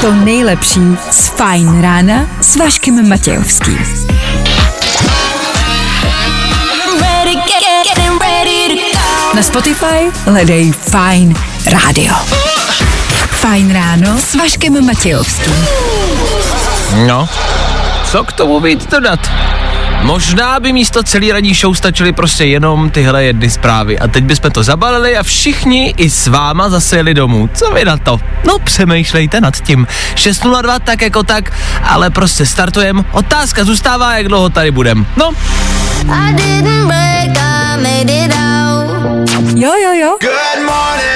to nejlepší z Fajn rána s Vaškem Matějovským. Na Spotify hledej Fajn rádio. Fajn ráno s Vaškem Matějovským. No, co k tomu víc dodat? Možná by místo celý ranní show stačily prostě jenom tyhle jedny zprávy a teď bychom to zabalili a všichni i s váma zase jeli domů. Co vy na to? No přemýšlejte nad tím. 6.02 tak jako tak, ale prostě startujem. Otázka zůstává, jak dlouho tady budem. No. Jo, jo, jo.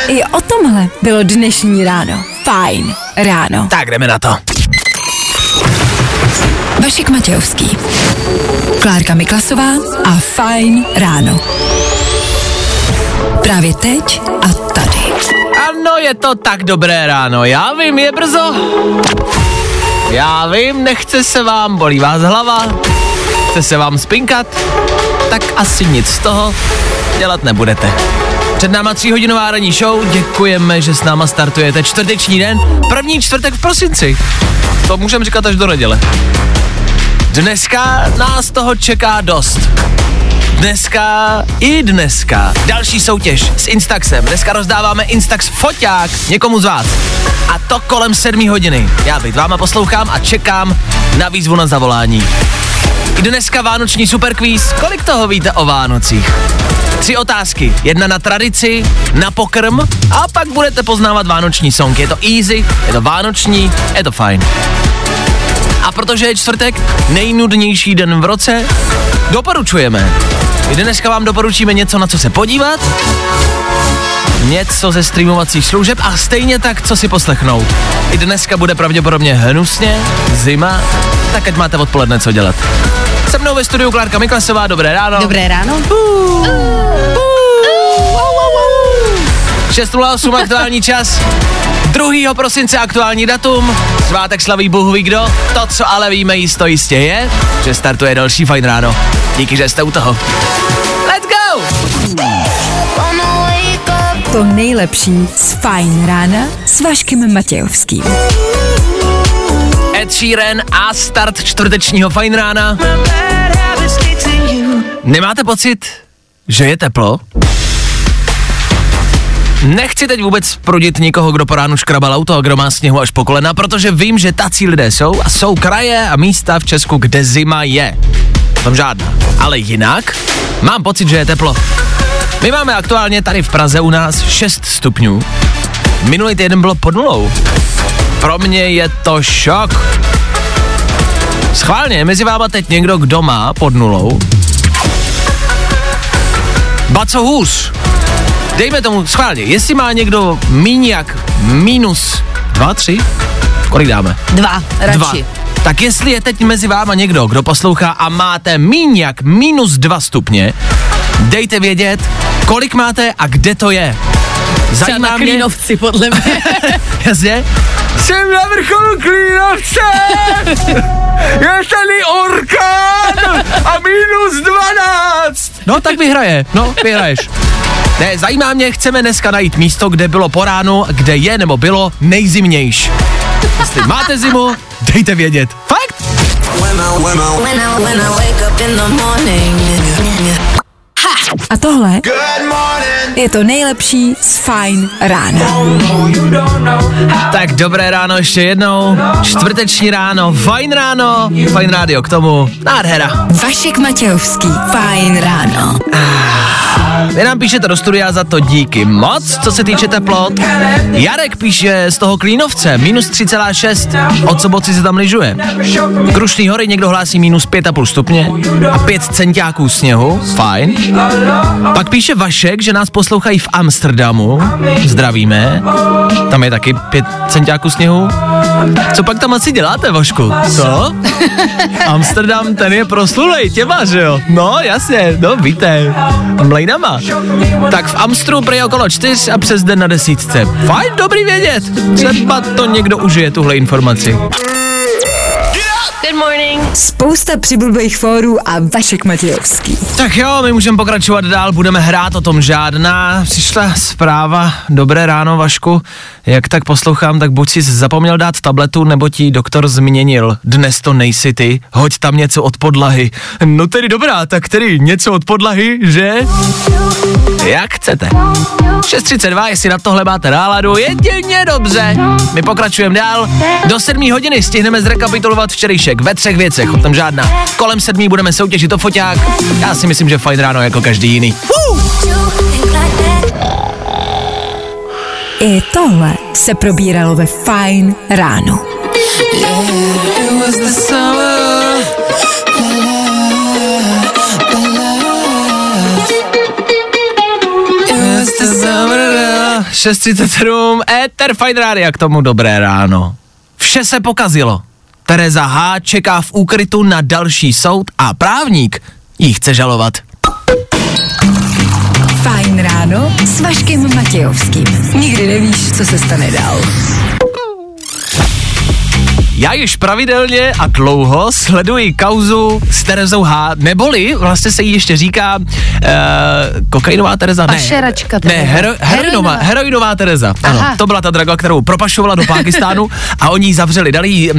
I o tomhle bylo dnešní ráno. Fajn ráno. tak jdeme na to. Vašek Matějovský. Klárka Miklasová a Fajn ráno. Právě teď a tady. Ano, je to tak dobré ráno. Já vím, je brzo. Já vím, nechce se vám, bolí vás hlava, chce se vám spinkat, tak asi nic z toho dělat nebudete. Před náma tříhodinová ranní show, děkujeme, že s náma startujete čtvrteční den, první čtvrtek v prosinci. To můžeme říkat až do neděle. Dneska nás toho čeká dost. Dneska i dneska další soutěž s Instaxem. Dneska rozdáváme Instax foťák někomu z vás. A to kolem 7 hodiny. Já teď váma poslouchám a čekám na výzvu na zavolání. I dneska vánoční superkvíz. Kolik toho víte o Vánocích? Tři otázky. Jedna na tradici, na pokrm a pak budete poznávat vánoční song. Je to easy, je to vánoční, je to fajn. A protože je čtvrtek, nejnudnější den v roce, doporučujeme. I dneska vám doporučíme něco, na co se podívat, něco ze streamovacích služeb a stejně tak, co si poslechnout. I dneska bude pravděpodobně hnusně, zima, tak ať máte odpoledne co dělat. Se mnou ve studiu Klárka Miklasová, dobré ráno. Dobré ráno. 6.08 aktuální čas. 2. prosince aktuální datum, svátek slaví Bůh ví kdo. To, co ale víme jisto jistě je, že startuje další fajn ráno. Díky, že jste u toho. Let's go! To nejlepší z Fajn rána s Vaškem Matějovským. Ed Sheeran a start čtvrtečního fajn rána. Nemáte pocit, že je teplo? Nechci teď vůbec prudit nikoho, kdo po ránu škrabal auto a kdo má sněhu až po kolena, protože vím, že tací lidé jsou a jsou kraje a místa v Česku, kde zima je. Tam žádná. Ale jinak mám pocit, že je teplo. My máme aktuálně tady v Praze u nás 6 stupňů. Minulý týden bylo pod nulou. Pro mě je to šok. Schválně, mezi váma teď někdo, kdo má pod nulou. Ba co hůř, dejme tomu schválně, jestli má někdo míň jak minus dva, tři, kolik dáme? Dva, radši. Dva. Tak jestli je teď mezi váma někdo, kdo poslouchá a máte míň jak minus dva stupně, dejte vědět, kolik máte a kde to je. Třeba Zajímá na mě, Klínovci, podle mě. jasně, jsem na vrcholu Klínovce, je tady orkán a minus 12. No tak vyhraje, no vyhraješ. Ne, zajímá mě, chceme dneska najít místo, kde bylo po ránu, kde je nebo bylo nejzimnější. Jestli máte zimu, dejte vědět. Fakt? A tohle je to nejlepší z Fajn rána. Tak dobré ráno ještě jednou. Čtvrteční ráno, fajn ráno, fajn rádio k tomu. Nádhera. Vašek Matějovský. Fajn ráno. Vy nám píšete do studia za to díky moc, co se týče teplot. Jarek píše z toho Klínovce, minus 3,6, od soboty se tam lyžuje. Krušný hory někdo hlásí minus 5,5 stupně a 5 centiáků sněhu, fajn. Pak píše Vašek, že nás poslouchají v Amsterdamu, zdravíme, tam je taky 5 centiáků sněhu. Co pak tam asi děláte, Vašku? Co? Amsterdam, ten je proslulej těma, že jo? No, jasně, no víte, mlejnama. Tak v Amstru prý okolo čtyř a přes den na desítce. Fajn, dobrý vědět. Třeba to někdo užije, tuhle informaci. Good morning. Spousta přibulbých fórů a Vašek Matějovský. Tak jo, my můžeme pokračovat dál, budeme hrát o tom žádná. Přišla zpráva, dobré ráno Vašku, jak tak poslouchám, tak buď jsi zapomněl dát tabletu, nebo ti doktor změnil. Dnes to nejsi ty, hoď tam něco od podlahy. No tedy dobrá, tak tedy něco od podlahy, že? Jak chcete. 6.32, jestli na tohle máte náladu, jedině dobře. My pokračujeme dál. Do 7 hodiny stihneme zrekapitulovat včerejšek ve třech věcech, o tom žádná. Kolem sedmí budeme soutěžit o foťák. Já si myslím, že fajn ráno jako každý jiný. I tohle se probíralo ve Fine ráno. Summer. 6.37, Ether Fine Rádia k tomu dobré ráno. Vše se pokazilo. Tereza H. čeká v úkrytu na další soud a právník jí chce žalovat. Fajn ráno s Vaškem Matějovským. Nikdy nevíš, co se stane dál. Já již pravidelně a dlouho sleduji kauzu s Terezou H. Neboli vlastně se jí ještě říká uh, kokainová Tereza. Ne, Pašeračka ne hero, heroinová, Heroinová. Tereza. Ano, Aha. to byla ta draga, kterou propašovala do Pákistánu a oni ji zavřeli. Dali jí eh,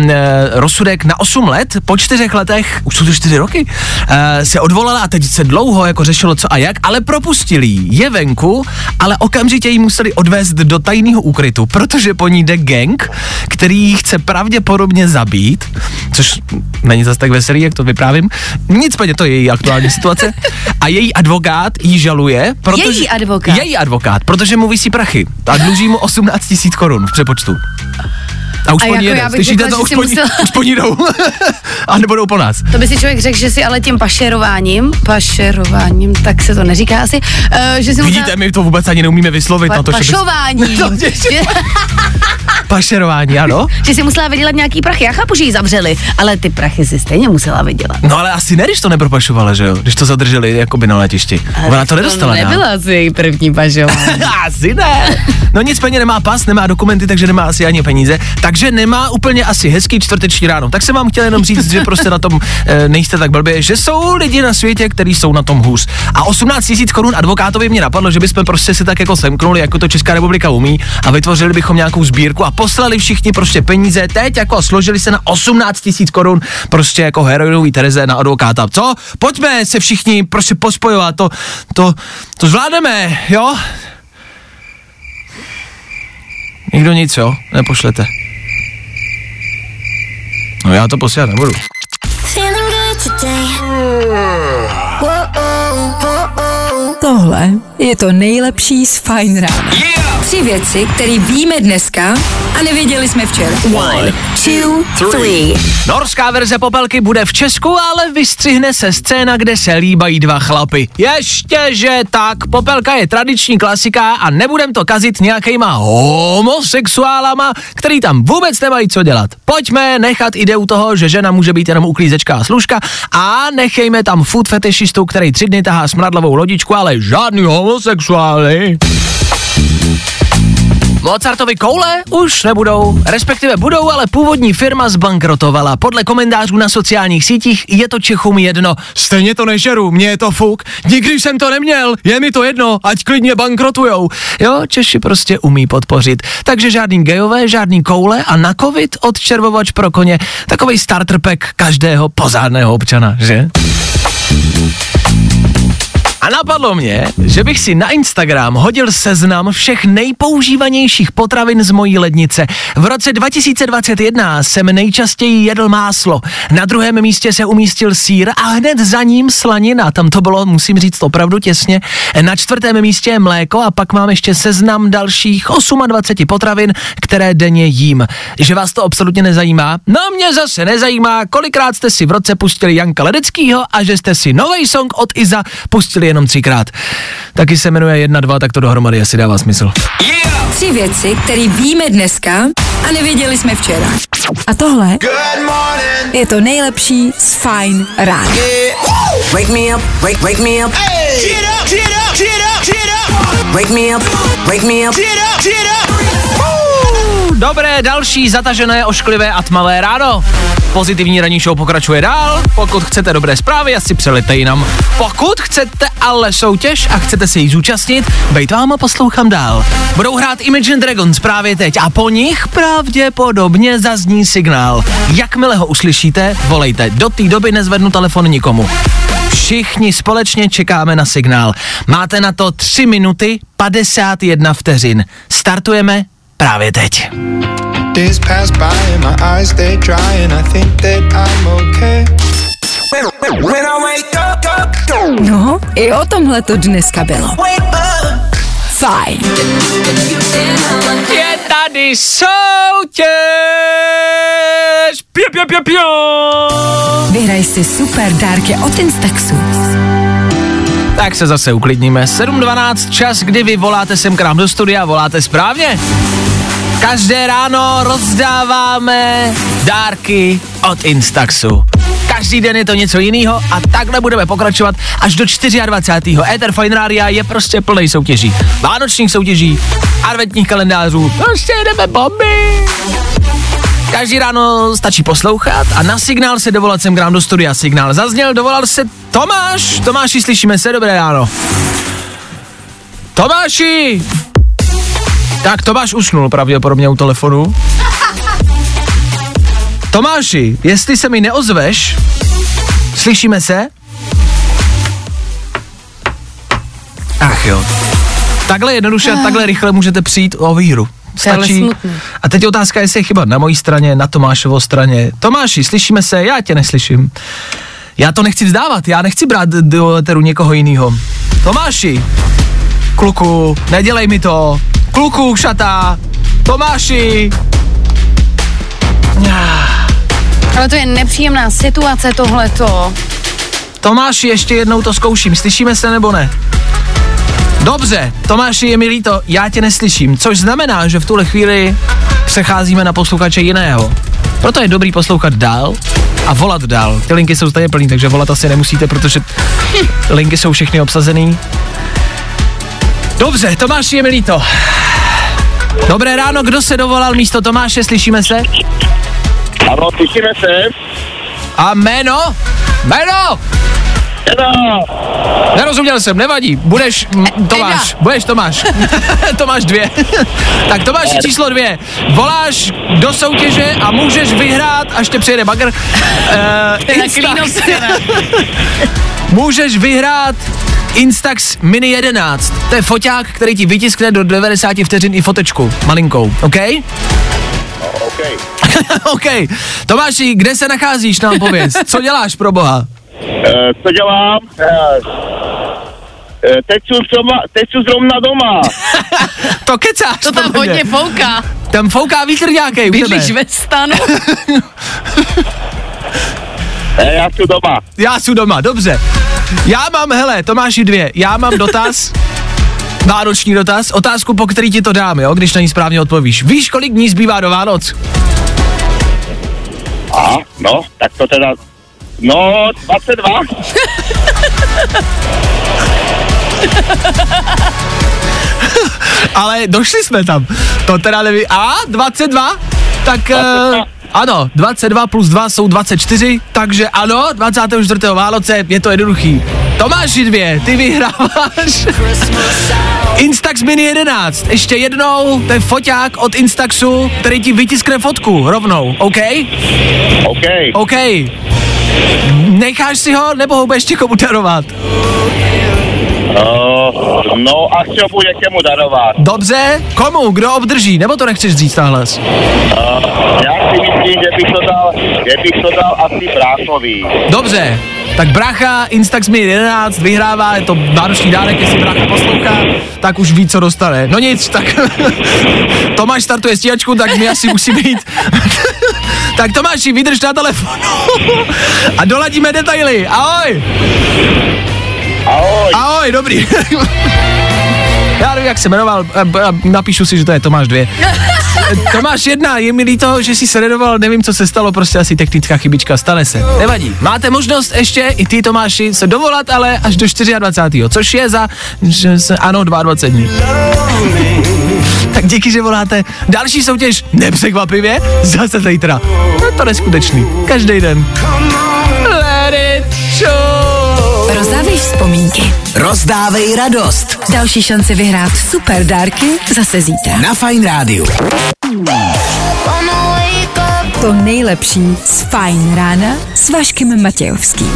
rozsudek na 8 let. Po čtyřech letech, už jsou to čtyři roky, uh, se odvolala a teď se dlouho jako řešilo co a jak, ale propustili ji. Je venku, ale okamžitě ji museli odvést do tajného úkrytu, protože po ní jde gang, který chce pravděpodobně zabít, což není zase tak veselý, jak to vyprávím. Nicméně to je její aktuální situace. A její advokát ji žaluje, protože... Její advokát? Její advokát, protože mu vysí prachy a dluží mu 18 tisíc korun v přepočtu. A už A po ní jako jede. Slyšíte to? Už po, ní, musela- už po ní jdou. a nebo jdou po nás. To by si člověk řekl, že si ale tím pašerováním, pašerováním, tak se to neříká asi, uh, že si Vidíte, my to vůbec ani neumíme vyslovit pa- na to, že, bys- pašováním, No, že- že, pašerování, ano? že si musela vydělat nějaký prachy. Já chápu, že ji zavřeli, ale ty prachy si stejně musela vydělat. No ale asi ne, když to nepropašovala, že jo? Když to zadrželi jakoby na letišti. Ona to nedostala dál. nebyla asi její první pašování. asi ne. No nicméně nemá pas, nemá dokumenty, takže nemá asi ani peníze. Takže nemá úplně asi hezký čtvrteční ráno. Tak jsem vám chtěl jenom říct, že prostě na tom e, nejste tak blbě, že jsou lidi na světě, kteří jsou na tom hůř. A 18 tisíc korun advokátovi mě napadlo, že bychom prostě si tak jako semknuli, jako to Česká republika umí, a vytvořili bychom nějakou sbírku a poslali všichni prostě peníze teď jako složili se na 18 tisíc korun prostě jako heroinový Tereze na advokáta. Co? Pojďme se všichni prostě pospojovat, to, to, to zvládneme, jo? Nikdo nic, jo? Nepošlete. No já to posílat nebudu. Feeling good today. Tohle je to nejlepší z Fine rána. Tři věci, které víme dneska a nevěděli jsme včera. One, two, three. Norská verze Popelky bude v Česku, ale vystřihne se scéna, kde se líbají dva chlapy. Ještě, že tak, Popelka je tradiční klasika a nebudem to kazit nějakýma homosexuálama, který tam vůbec nemají co dělat. Pojďme nechat ideu toho, že žena může být jenom uklízečka a služka a nechejme tam food fetishistu, který tři dny tahá smradlavou lodičku, ale žádný homosexuály. Mozartovi koule už nebudou, respektive budou, ale původní firma zbankrotovala. Podle komentářů na sociálních sítích je to Čechům jedno. Stejně to nežeru, mně je to fuk. Nikdy jsem to neměl, je mi to jedno, ať klidně bankrotujou. Jo, Češi prostě umí podpořit. Takže žádný gejové, žádný koule a na covid odčervovač pro koně. Takový starter pack každého pozádného občana, že? A napadlo mě, že bych si na Instagram hodil seznam všech nejpoužívanějších potravin z mojí lednice. V roce 2021 jsem nejčastěji jedl máslo. Na druhém místě se umístil sír a hned za ním slanina. Tam to bylo, musím říct, opravdu těsně. Na čtvrtém místě je mléko a pak mám ještě seznam dalších 28 potravin, které denně jím. Že vás to absolutně nezajímá? No mě zase nezajímá, kolikrát jste si v roce pustili Janka Ledeckýho a že jste si nový song od Iza pustili jenom třikrát. Taky se jmenuje 1, 2, tak to dohromady asi dává smysl. Tři věci, které víme dneska a nevěděli jsme včera. A tohle je to nejlepší z Fine rána. Wake me up, wake, wake me up. Get up, get up, get up, get up. Wake me up, wake me up. Get up, get up. Dobré, další zatažené, ošklivé a tmavé ráno. Pozitivní ranní show pokračuje dál. Pokud chcete dobré zprávy, asi přelete jinam. Pokud chcete ale soutěž a chcete se jí zúčastnit, bejt vám a poslouchám dál. Budou hrát Imagine Dragons právě teď a po nich pravděpodobně zazní signál. Jakmile ho uslyšíte, volejte. Do té doby nezvednu telefon nikomu. Všichni společně čekáme na signál. Máte na to 3 minuty 51 vteřin. Startujeme právě teď. Days pass by and my eyes stay dry and I think that I'm okay. When I wake up, up, No, i o tomhle to dneska bylo. Fajn. Je tady soutěž! Pio, pio, pio, pio. Vyhraj si super dárky od Instaxu. Tak se zase uklidníme. 7.12, čas, kdy vy voláte sem k nám do studia, voláte správně. Každé ráno rozdáváme dárky od Instaxu. Každý den je to něco jiného a takhle budeme pokračovat až do 24. Ether Fine Radio je prostě plný soutěží. Vánočních soutěží, adventních kalendářů, prostě jdeme bomby. Každý ráno stačí poslouchat a na signál se dovolat sem k nám do studia. Signál zazněl, dovolal se Tomáš. Tomáši, slyšíme se, dobré ráno. Tomáši! Tak Tomáš usnul pravděpodobně u telefonu. Tomáši, jestli se mi neozveš, slyšíme se? Ach jo. Takhle jednoduše a takhle rychle můžete přijít o výhru. Stačí. A teď je otázka, jestli je chyba na mojí straně, na Tomášovo straně. Tomáši, slyšíme se, já tě neslyším. Já to nechci vzdávat, já nechci brát do éteru někoho jiného. Tomáši, kluku, nedělej mi to. Kluku, šatá. Tomáši. Ale to je nepříjemná situace tohleto. Tomáši, ještě jednou to zkouším, slyšíme se nebo ne? Dobře, Tomáši, je mi líto, já tě neslyším, což znamená, že v tuhle chvíli přecházíme na posluchače jiného. Proto je dobrý poslouchat dál a volat dál. Ty linky jsou stejně plný, takže volat asi nemusíte, protože linky jsou všechny obsazený. Dobře, Tomáši, je mi líto. Dobré ráno, kdo se dovolal místo Tomáše, slyšíme se? Ano, slyšíme se. A jméno? Jméno! Teda, Nerozuměl jsem, nevadí. Budeš m, Tomáš, budeš Tomáš. Tomáš dvě. tak Tomáš je číslo dvě. Voláš do soutěže a můžeš vyhrát, až tě přijede bagr. Uh, Instax. můžeš vyhrát Instax Mini 11. To je foťák, který ti vytiskne do 90 vteřin i fotečku. Malinkou, OK? OK. OK. Tomáši, kde se nacházíš, nám pověz. Co děláš pro boha? E, co dělám? E, e, teď jsem doma, teď jsem zrovna doma. To kecáš, To tam hodně fouká. Tam fouká vítr nějaký. Bydlíš ve stanu. E, já jsem doma. Já jsem doma, dobře. Já mám, hele, Tomáši dvě, já mám dotaz, vánoční dotaz, otázku, po který ti to dám, jo, když na ní správně odpovíš. Víš, kolik dní zbývá do Vánoc? A, no, tak to teda, no, 22. Ale došli jsme tam. To teda neví. A, 22? Tak, uh, ano, 22 plus 2 jsou 24, takže ano, 24. Vánoce je to jednoduchý. Tomáši dvě, ty vyhráváš Instax Mini 11. Ještě jednou, to je foťák od Instaxu, který ti vytiskne fotku rovnou, OK? OK. OK. Necháš si ho, nebo ho budeš někomu darovat? Uh, no a chtěl budu někému darovat. Dobře, komu, kdo obdrží, nebo to nechceš říct nahlas? Uh, já si myslím, že bych to dal, že bych to dal asi bráchovi. Dobře, tak brácha Instax Mi 11 vyhrává, je to vánoční dárek, jestli brácha poslouchá, tak už ví, co dostane. No nic, tak Tomáš startuje stíhačku, tak mi asi musí být. Tak Tomáši, vydrž na telefonu a doladíme detaily. Ahoj! Ahoj. Ahoj, dobrý. Já nevím, jak se jmenoval, napíšu si, že to je Tomáš 2. Tomáš 1, je mi líto, že jsi se redoval, nevím, co se stalo, prostě asi technická chybička, stane se. Nevadí. Máte možnost ještě i ty, Tomáši, se dovolat, ale až do 24. což je za, že se, ano, 22 dní. Tak díky, že voláte. Další soutěž, nepřekvapivě, zase zítra. Je to neskutečný. Každý den. Let it show. Rozdávej vzpomínky. Rozdávej radost Další šance vyhrát super dárky zase zítra. na Fine Rádiu. To nejlepší z Fajn rána s Vaškem Matějovským.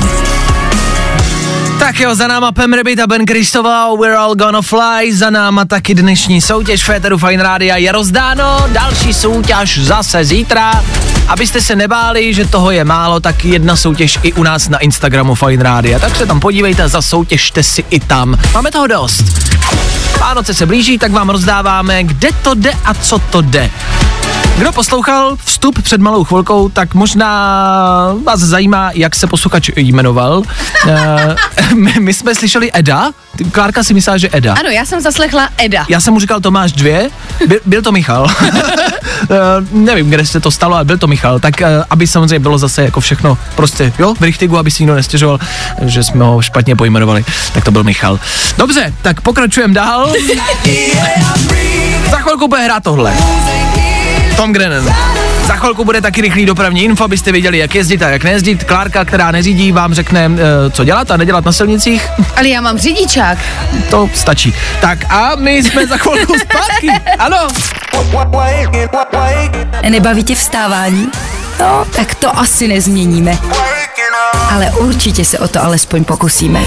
Tak jo, za náma Pam Rabbit a Ben Kristová, We're All Gonna Fly, za náma taky dnešní soutěž Féteru Fine Rádia je rozdáno, další soutěž zase zítra. Abyste se nebáli, že toho je málo, tak jedna soutěž i u nás na Instagramu Fine Rádia, tak se tam podívejte, zasoutěžte si i tam. Máme toho dost. Vánoce se blíží, tak vám rozdáváme, kde to jde a co to jde. Kdo poslouchal vstup před malou chvilkou, tak možná vás zajímá, jak se posluchač jmenoval. Eh, my, my jsme slyšeli Eda, Klárka si myslela, že Eda. Ano, já jsem zaslechla Eda. Já jsem mu říkal Tomáš dvě, byl, byl to Michal. Eh, nevím, kde se to stalo, ale byl to Michal. Tak eh, aby samozřejmě bylo zase jako všechno prostě, jo, v richtigu, aby si nikdo nestěžoval, že jsme ho špatně pojmenovali, tak to byl Michal. Dobře, tak pokračujeme dál. Za chvilku bude hrát tohle. Tom Grennan. Za chvilku bude taky rychlý dopravní info, abyste věděli, jak jezdit a jak nejezdit. Klárka, která neřídí, vám řekne, eh, co dělat a nedělat na silnicích. Ale já mám řidičák. To stačí. Tak a my jsme za chvilku zpátky. Ano. Nebaví tě vstávání? No, tak to asi nezměníme. Ale určitě se o to alespoň pokusíme.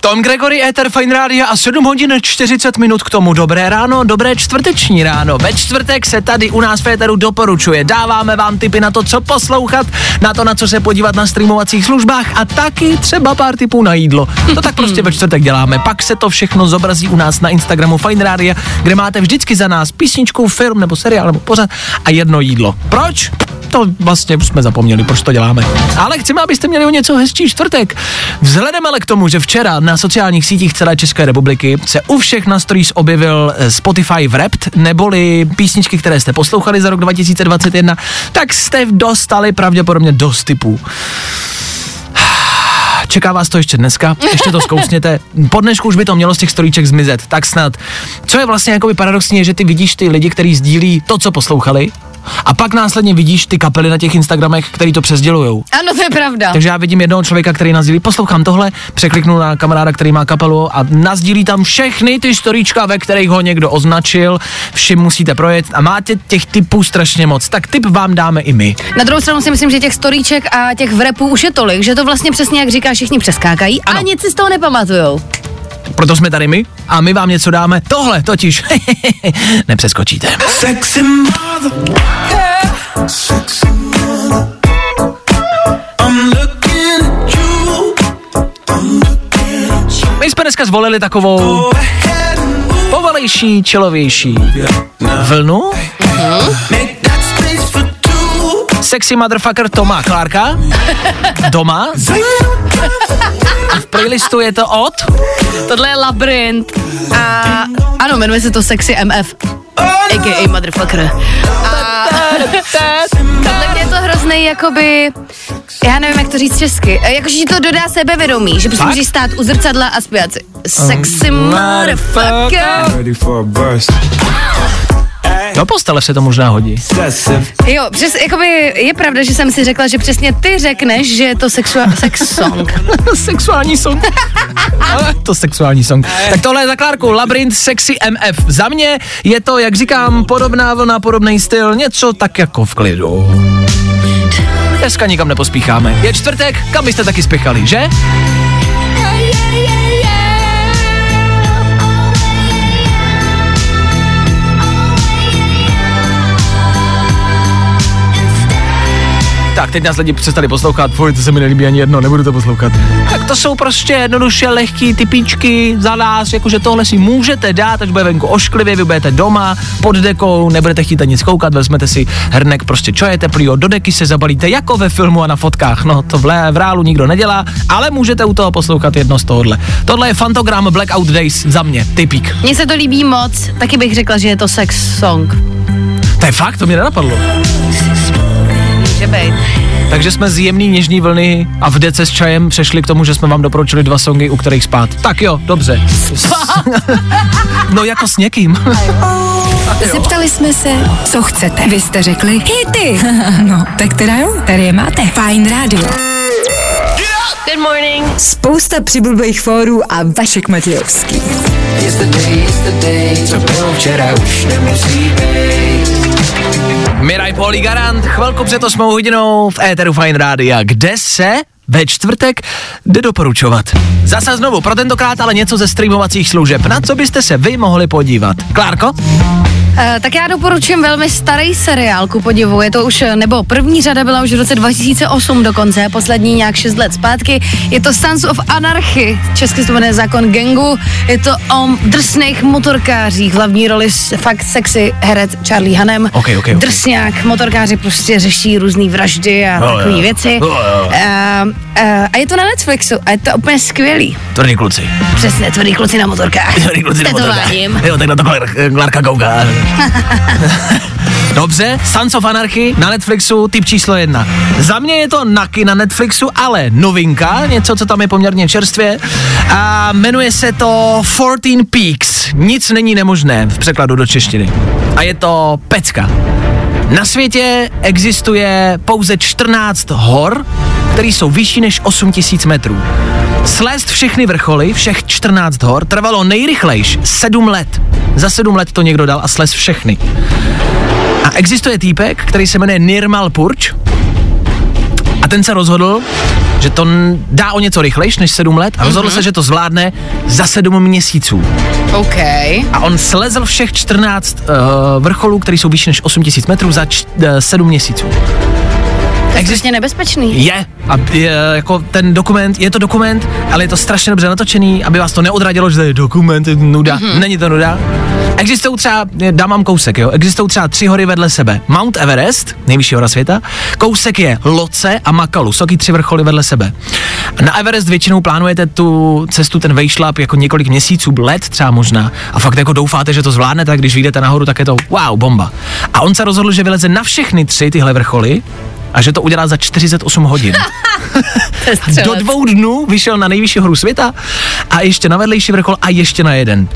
Tom Gregory, Ether Fine Radio a 7 hodin 40 minut k tomu. Dobré ráno, dobré čtvrteční ráno. Ve čtvrtek se tady u nás v Féteru doporučuje. Dáváme vám tipy na to, co poslouchat, na to, na co se podívat na streamovacích službách a taky třeba pár tipů na jídlo. To tak prostě ve čtvrtek děláme. Pak se to všechno zobrazí u nás na Instagramu Fine Radio, kde máte vždycky za nás písničku, film nebo seriál nebo pořad a jedno jídlo. Proč? To vlastně jsme zapomněli, proč to děláme. Ale chceme, abyste měli o něco hezčí čtvrtek. Vzhledem ale k tomu, že včera na sociálních sítích celé České republiky se u všech na stories objevil eh, Spotify Wrapped, neboli písničky, které jste poslouchali za rok 2021, tak jste dostali pravděpodobně dost typů. Čeká vás to ještě dneska, ještě to zkousněte. Po dnešku už by to mělo z těch storíček zmizet, tak snad. Co je vlastně jakoby paradoxní, je, že ty vidíš ty lidi, kteří sdílí to, co poslouchali, a pak následně vidíš ty kapely na těch Instagramech, který to přezdělujou. Ano, to je pravda. Takže já vidím jednoho člověka, který nazdílí, poslouchám tohle, překliknu na kamaráda, který má kapelu a nazdílí tam všechny ty storíčka, ve kterých ho někdo označil, všim musíte projet a máte těch typů strašně moc. Tak tip vám dáme i my. Na druhou stranu si myslím, že těch storíček a těch vrepů už je tolik, že to vlastně přesně, jak říkáš, všichni přeskákají a Ano. nic si z toho nepamatujou. Proto jsme tady my a my vám něco dáme. Tohle totiž nepřeskočíte. Sexy mother. Sexy mother. I'm looking at you. I'm looking at you. My jsme dneska zvolili takovou povalejší, čilovější vlnu. Make Sexy motherfucker Toma Klárka. Doma. A v playlistu je to od... Tohle je labyrint a ano, jmenuje se to Sexy MF, a.k.a. Motherfucker. A mě je to hrozný, jakoby, já nevím, jak to říct česky, E, jakože ti to dodá sebevědomí, že prostě můžeš stát u zrcadla a zpívat si Sexy Motherfucker. Do postele se to možná hodí. Jo, přes, jakoby je pravda, že jsem si řekla, že přesně ty řekneš, že je to sexua, sex song. sexuální song. To sexuální song. Tak tohle je za Klárku, Labyrinth Sexy MF. Za mě je to, jak říkám, podobná vlna, podobný styl, něco tak jako v klidu. Dneska nikam nepospícháme. Je čtvrtek, kam byste taky spěchali, že? Tak, teď nás lidi přestali poslouchat, fuj, to se mi nelíbí ani jedno, nebudu to poslouchat. Tak to jsou prostě jednoduše lehký typičky za nás, jakože tohle si můžete dát, až bude venku ošklivě, vy budete doma, pod dekou, nebudete chtít ani koukat, vezmete si hrnek prostě čoje teplýho, do deky se zabalíte jako ve filmu a na fotkách. No, to v, lé, v reálu nikdo nedělá, ale můžete u toho poslouchat jedno z tohohle. Tohle je Fantogram Blackout Days za mě, typík. Mně se to líbí moc, taky bych řekla, že je to sex song. To je fakt, to mě nenapadlo. Může být. Takže jsme z jemný něžný vlny a v dece s čajem přešli k tomu, že jsme vám doporučili dva songy, u kterých spát. Tak jo, dobře. no jako s někým. Zeptali jsme se, co chcete. Vy jste řekli hity. no, tak teda jo, tady je máte. Fajn rádio. Good morning. Spousta přibulbých fórů a Vašek Matějovský. Miraj Poli Garant, chvilku před 8 hodinou v éteru Fine Rádia, kde se ve čtvrtek jde doporučovat. Zase znovu, pro tentokrát ale něco ze streamovacích služeb, na co byste se vy mohli podívat. Klárko? Uh, tak já doporučím velmi starý seriál, ku podivu. Je to už, nebo první řada byla už v roce 2008 dokonce, poslední nějak 6 let zpátky. Je to Sons of Anarchy, česky se jmenuje Zákon gangu. Je to o drsných motorkářích, hlavní roli fakt sexy herec Charlie Hanem. Ok, ok, ok. Drsňák, motorkáři prostě řeší různé vraždy a Jo, takové jo. věci. Jo, jo. Uh, uh, a je to na Netflixu a je to úplně skvělý. Tvrdý kluci. Přesně, tvrdý kluci na motorkách. Tvrdý kluci na motorkách. Jo, tak na to Klár- Klárka kouká. Dobře, Sons of Anarchy na Netflixu, typ číslo jedna. Za mě je to Naky na Netflixu, ale novinka, něco, co tam je poměrně čerstvě. A jmenuje se to 14 Peaks. Nic není nemožné v překladu do češtiny. A je to pecka. Na světě existuje pouze 14 hor, které jsou vyšší než 8000 metrů. Slézt všechny vrcholy, všech 14 hor, trvalo nejrychlejš 7 let. Za 7 let to někdo dal a slez všechny. A existuje týpek, který se jmenuje Nirmal Purč a ten se rozhodl, že to dá o něco rychlejš než 7 let a rozhodl se, že to zvládne za 7 měsíců. OK. A on slezl všech 14 uh, vrcholů, které jsou vyšší než 8000 metrů za č- uh, 7 měsíců. To je strašně nebezpečný. Je, a je, jako ten dokument, je to dokument, ale je to strašně dobře natočený, aby vás to neodradilo, že to je dokument, je nuda, mm-hmm. není to nuda. Existují třeba, dám vám kousek, jo, existují třeba tři hory vedle sebe. Mount Everest, nejvyšší hora světa, kousek je Loce a Makalu, jsou taky tři vrcholy vedle sebe. Na Everest většinou plánujete tu cestu, ten vejšlap jako několik měsíců, let třeba možná, a fakt jako doufáte, že to zvládnete, a když vyjdete nahoru, tak je to wow, bomba. A on se rozhodl, že vyleze na všechny tři tyhle vrcholy, a že to udělá za 48 hodin. Do dvou dnů vyšel na nejvyšší horu světa a ještě na vedlejší vrchol a ještě na jeden.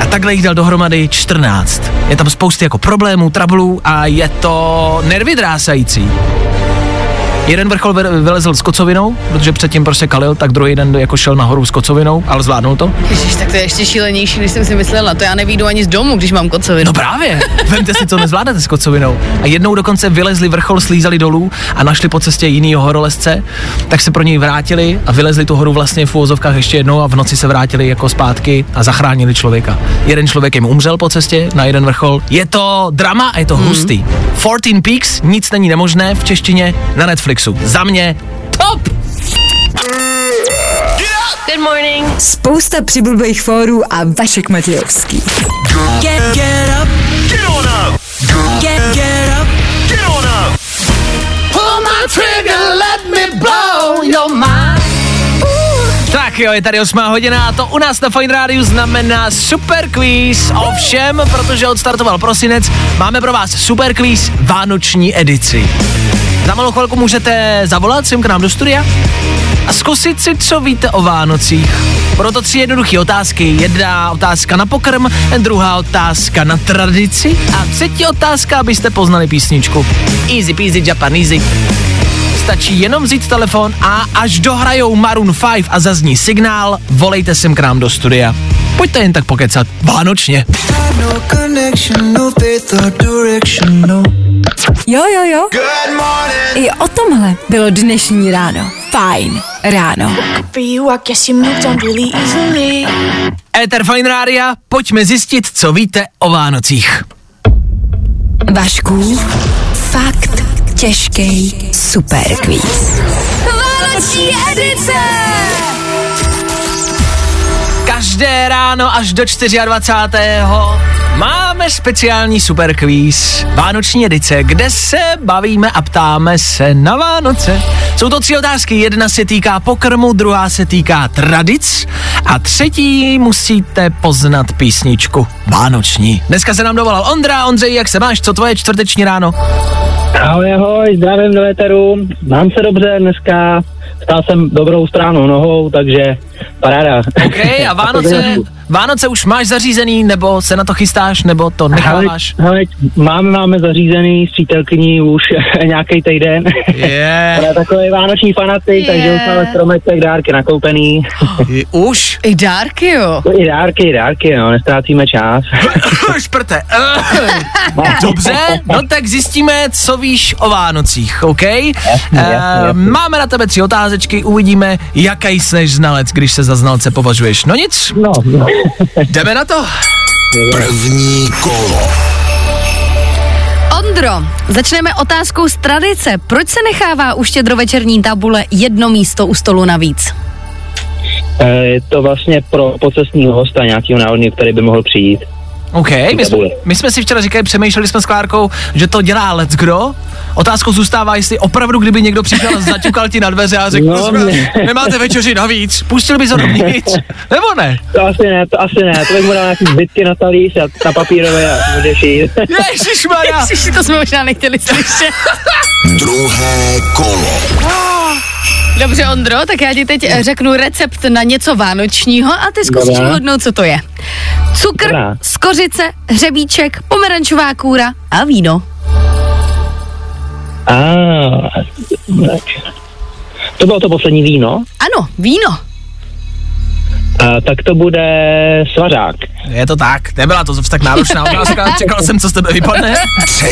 A takhle jich dal dohromady 14. Je tam spousty jako problémů, trablů a je to nervy drásající. Jeden vrchol vy- vylezl s kocovinou, protože předtím prostě kalil, tak druhý den jako šel nahoru s kocovinou, ale zvládnul to. Ježiš, tak to je ještě šílenější, než jsem si myslela. To já nevídu ani z domu, když mám kocovinu. No právě, vemte si, co nezvládáte s kocovinou. A jednou dokonce vylezli vrchol, slízali dolů a našli po cestě jinýho horolezce, tak se pro něj vrátili a vylezli tu horu vlastně v úvozovkách ještě jednou a v noci se vrátili jako zpátky a zachránili člověka. Jeden člověk jim umřel po cestě na jeden vrchol. Je to drama a je to hmm. hustý. 14 Peaks, nic není nemožné v češtině na Netflixu. Za mě top! Good morning. Spousta přibulbých fórů a Vašek Matějovský. Get, get up. Get on up. Get, get up. Get on up. Pull my trigger, let me blow your mind. Tak jo, je tady 8 hodina a to u nás na Fine Radio znamená super quiz. Ovšem, protože odstartoval prosinec, máme pro vás super quiz Vánoční edici. Za malou chvilku můžete zavolat sem k nám do studia a zkusit si, co víte o Vánocích. Budou to tři jednoduché otázky. Jedna otázka na pokrm, druhá otázka na tradici a třetí otázka, abyste poznali písničku. Easy peasy Japaneasy. Stačí jenom vzít telefon a až dohrajou Maroon 5 a zazní signál, volejte sem k nám do studia. Pojďte jen tak pokecat. Vánočně. No Jo, jo, jo. Good morning. I o tomhle bylo dnešní ráno. Fajn ráno. Ether Fine Rádia, pojďme zjistit, co víte o Vánocích. Vašku, fakt těžký superquiz. Vánoční edice! Každé ráno až do 24. máme speciální superkvíz Vánoční edice, kde se bavíme a ptáme se na Vánoce. Jsou to tři otázky, jedna se týká pokrmu, druhá se týká tradic a třetí musíte poznat písničku Vánoční. Dneska se nám dovolal Ondra. Ondřej, jak se máš? Co tvoje čtvrteční ráno? Ahoj, ahoj, zdravím do Eteru. Mám se dobře dneska, stál jsem dobrou stranu nohou, takže paráda. OK, a Vánoce, Vánoce už máš zařízený, nebo se na to chystáš, nebo to necháváš? Hele, hele, máme, máme zařízený s přítelkyní už nějaký týden. Je. Ona je takový vánoční fanatik, Je. takže už máme stromeček, dárky nakoupený. Už? I dárky, jo. I dárky, i dárky, no, nestrácíme čas. Šprte. Dobře, no tak zjistíme, co víš o Vánocích, OK? jasně, Eh, jasně. Máme na tebe tři otázečky, uvidíme, jaký jsi znalec, když se za znalce považuješ. No nic, No, no. jdeme na to. První kolo. Ondro, začneme otázkou z tradice. Proč se nechává u štědrovečerní tabule jedno místo u stolu navíc? Eh, Je to vlastně pro pocestního hosta nějakého náhodného, který by mohl přijít. OK, my jsme, my jsme si včera říkali, přemýšleli jsme s Klárkou, že to dělá Let's Kdo. Otázkou zůstává, jestli opravdu, kdyby někdo přišel a zaťukal ti na dveře a řekl, No, ne. nemáte večeři navíc, pustil bys ho dovnitř, nebo ne? To asi ne, to asi ne, to bych mu dal nějaký zbytky na talíř a na papírové a můžeš jít. Ježišmarja. Ježiši, to jsme možná nechtěli slyšet. Druhé kolo. Dobře, Ondro, tak já ti teď eh, řeknu recept na něco vánočního a ty zkusíš Dobrá. vyhodnout, co to je. Cukr, Dobrá. skořice, hřebíček, pomerančová kůra a víno. A. To bylo to poslední víno, Ano, víno. A, tak to bude svařák. Je to tak, nebyla to zase tak náročná otázka, čekal jsem, co z tebe vypadne.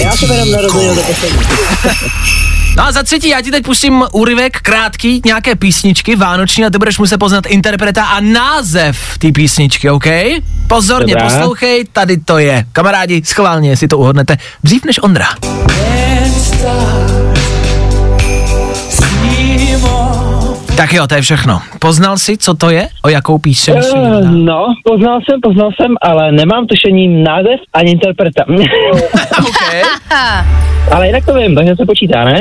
Já jsem jenom nerozuměl do poslední. No a za třetí, já ti teď pustím úryvek krátký, nějaké písničky vánoční a ty budeš muset poznat interpreta a název té písničky, OK? Pozorně Dobrá. poslouchej, tady to je. Kamarádi, schválně, jestli to uhodnete, dřív než Ondra. Tak jo, to je všechno. Poznal jsi, co to je? O jakou píseň se jedná? No, poznal jsem, poznal jsem, ale nemám tušení název ani interpreta. Ale jinak to vím, takže se počítá, ne?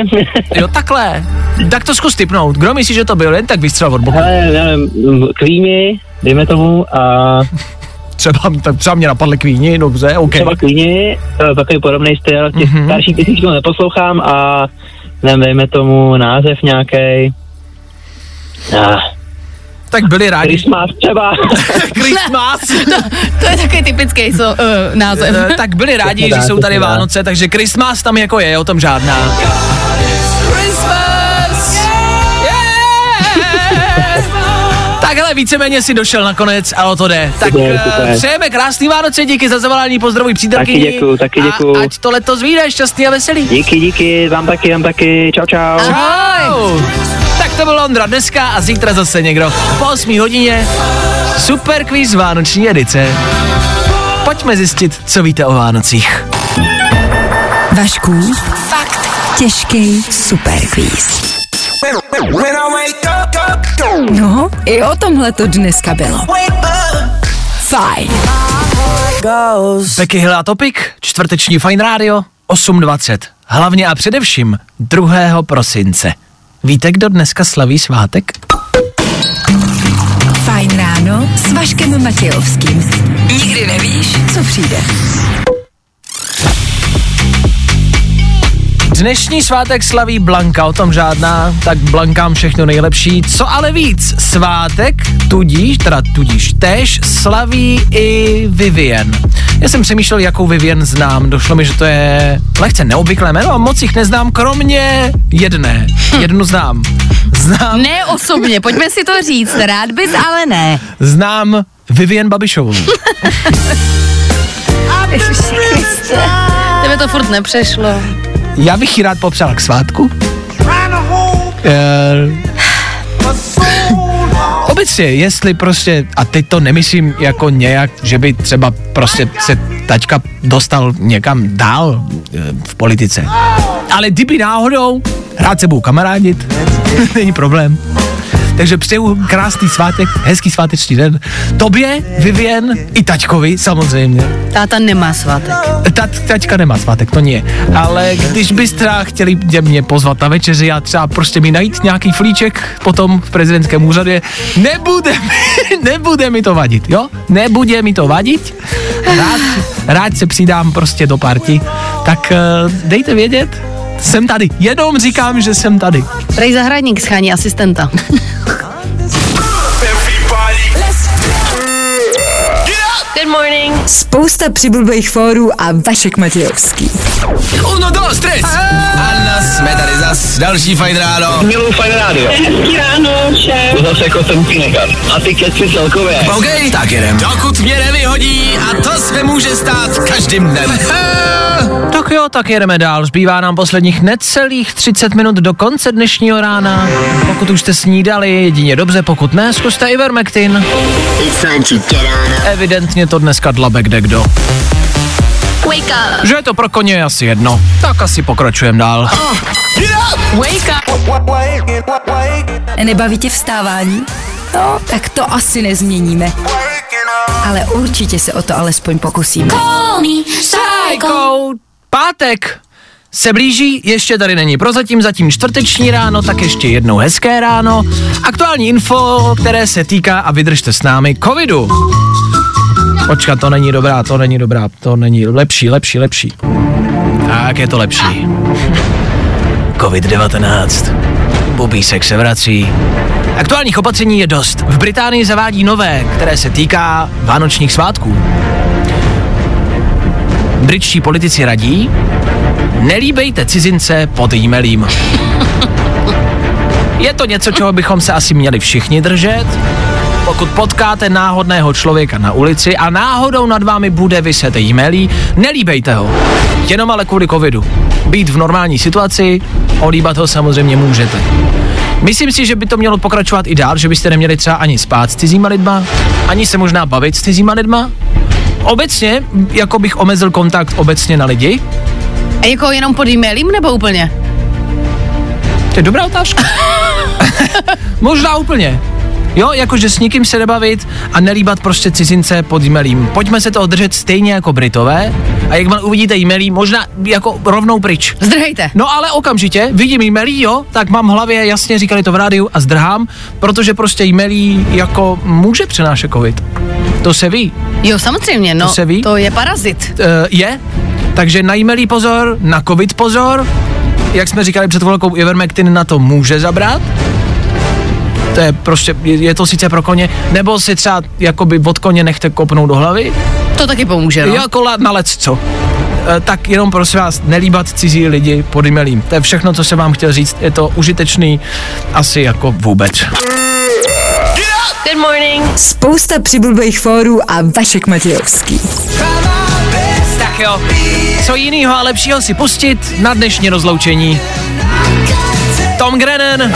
Jo, takhle. Tak to zkus typnout. Kdo myslí, že to byl? Jen tak vystřel od boku. Nevím, Queenie, dejme tomu, a Třeba, tak třeba mě napadly kvíni, dobře, OK. třeba eh, takový podobný styl, těch Mhm. mm-hmm. starších písničků neposlouchám a nevím, dejme tomu název nějaký. Ah, Tak byli rádi. Christmas třeba. Christmas. To je takový typický so, uh, název. Eh, tak byli rádi, že jsou to tady. Vánoce, takže Christmas tam jako je, o tom žádná. Christmas! Tak hele, víceméně si došel nakonec a o to jde. Tak Super, eh, super. přejeme krásný Vánoce, díky za zavolání, pozdravuj přítelkyni. Taky děkuju, taky děkuju. A ať to letos vyjde, šťastný a veselý. Díky, díky, vám taky, vám taky, čau, čau. Čau. Tak to byl Ondra dneska a zítra zase někdo po 8 hodině. Super quiz Vánoční edice. Pojďme zjistit, co víte o Vánocích. Vašku, fakt těžký superquiz. No, i o tomhle to dneska bylo. Fajn. Becky Hill a Topik, čtvrteční Fine Radio, 8.20. Hlavně a především 2. prosince. Víte, kdo dneska slaví svátek? Fajn ráno s Vaškem Matějovským. Nikdy nevíš, co přijde. Dnešní svátek slaví Blanka, o tom žádná, tak Blankám všechno nejlepší. Co ale víc, svátek tudíž, teda tudíž tež, slaví i Vivien. Já jsem přemýšlel, jakou Vivien znám. Došlo mi, že to je lehce neobvyklé jméno a moc jich neznám, kromě jedné. Jednu znám. Znám, Ne osobně, pojďme si to říct. Rád bys, ale ne. znám Vivien Babišovou. Tebe to furt nepřešlo. Já bych ji rád popřál k svátku. Eh, obecně, jestli prostě, a teď to nemyslím jako nějak, že by třeba prostě se tačka dostal někam dál eh, v politice. Ale kdyby náhodou, rád se budu kamarádit, není problém. Takže přeju krásný svátek, hezký sváteční den. Tobě, Vivien, i taťkovi samozřejmě. Táta nemá svátek. Ta, taťka nemá svátek, to nie. Ale když byste chtěli mě- pozvat na večeři a třeba prostě mi najít nějaký flíček potom v prezidentském úřadě, nebude mi, nebude mi to vadit, jo? Nebude mi to vadit. Rád, rád se přidám prostě do party. Tak uh, dejte vědět, jsem tady, jenom říkám, že jsem tady. Prej zahradník schání asistenta. Good morning. Spousta přibulbých fórů a Vašek Matějovský. Uno, dos, tres. Anna, jsme tady zas, další fajn ráno. Miluji fajn rádio. Hezký ráno, šéf. To zase jako jsem. A ty keci celkově. OK, tak jedem. Dokud mě nevyhodí a to se může stát každým dnem. Tak jo, tak jedeme dál. Zbývá nám posledních necelých 30 minut do konce dnešního rána. Pokud už jste snídali, jedině dobře, pokud ne, zkuste Ivermectin. Evidentně to dneska dlabe kde kdo. Wake up. Že je to pro koně asi jedno. Tak asi pokračujeme dál. Wake up. Nebaví tě vstávání? No, tak to asi nezměníme. Ale určitě se o to alespoň pokusíme. Psycho. Pátek se blíží, ještě tady není prozatím, zatím čtvrteční ráno, tak ještě jednou hezké ráno. Aktuální info, které se týká, a vydržte s námi, covidu. Počkat, to není dobrá, to není dobrá, to není lepší, lepší, lepší. Tak je to lepší. COVID-19. Bubísek se vrací. Aktuálních opatření je dost. V Británii zavádí nové, které se týká vánočních svátků. Britští politici radí, nelíbejte cizince pod e-mailím. Je to něco, čeho bychom se asi měli všichni držet. Pokud potkáte náhodného člověka na ulici a náhodou nad vámi bude vyset e-mailí, nelíbejte ho. Jenom ale kvůli covidu. Být v normální situaci, olíbat ho samozřejmě můžete. Myslím si, že by to mělo pokračovat i dál, že byste neměli třeba ani spát s cizíma lidma, ani se možná bavit s cizíma lidma. Obecně, jako bych omezil kontakt obecně na lidi. A jako jenom pod e-mailím nebo úplně? To je dobrá otázka. možná úplně. Jo, jakože s nikým se nebavit a nelíbat prostě cizince pod e-mailím. Pojďme se toho držet stejně jako Britové a jak uvidíte e-mailí, možná jako rovnou pryč. Zdrhejte. No ale okamžitě, vidím e-mailí, jo, tak mám v hlavě, jasně říkali to v rádiu a zdrhám, protože prostě e-mailí jako může přenášet covid. To se ví. Jo, samozřejmě, no. To se ví? To je parazit. Uh, je, takže na e-mailí pozor, na covid pozor, jak jsme říkali před chvilkou, Ivermectin na to může zabrat, to je prostě, je, to sice pro koně, nebo si třeba jakoby od koně nechte kopnout do hlavy, To taky pomůže, no. jako na lec co. E, tak jenom prosím vás, nelíbat cizí lidi pod e-mailím. To je všechno, co jsem vám chtěl říct. Je to užitečný asi jako vůbec. Good morning. Spousta přibulbých fórů a Vašek Matějovský. Tak jo, co jinýho a lepšího si pustit na dnešní rozloučení. Tom Grennan,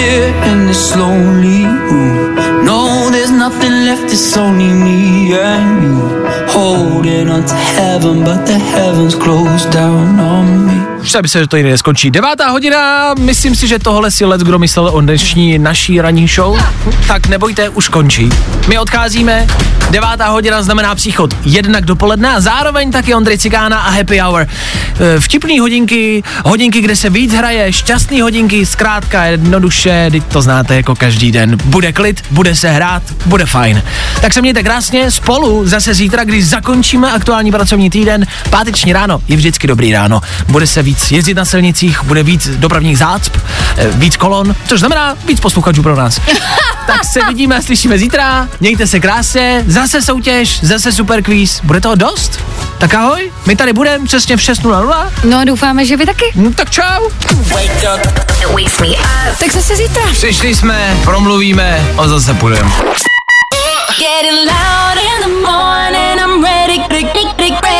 here in this lonely room. No, there's nothing left, it's only me and you. Holding on to heaven, but the heavens closed down on me. Už se, že to jiný neskončí. Devátá hodina, myslím si, že tohle si let, kdo myslel o dnešní naší ranní show, tak nebojte, už končí. My odcházíme, devátá hodina znamená příchod jednak dopoledne a zároveň taky Ondrej Cigána a Happy Hour. E, Vtipný hodinky, hodinky, kde se víc hraje, šťastný hodinky, zkrátka jednoduše, teď to znáte jako každý den. Bude klid, bude se hrát, bude fajn. Tak se mějte krásně, spolu zase zítra, když zakončíme aktuální pracovní týden, páteční ráno je vždycky dobrý ráno. Bude se víc jezdit na silnicích, bude víc dopravních zácp, eh, víc kolon, což znamená víc posluchačů pro nás. tak se vidíme a slyšíme zítra, mějte se krásně, zase soutěž, zase super quiz, bude toho dost? Tak ahoj, my tady budeme přesně v 6.00. No a doufáme, že vy taky. No tak čau. Tak zase zítra. Přišli jsme, promluvíme a zase půjdeme. Getting loud in the morning, I'm ready, ready, ready to go.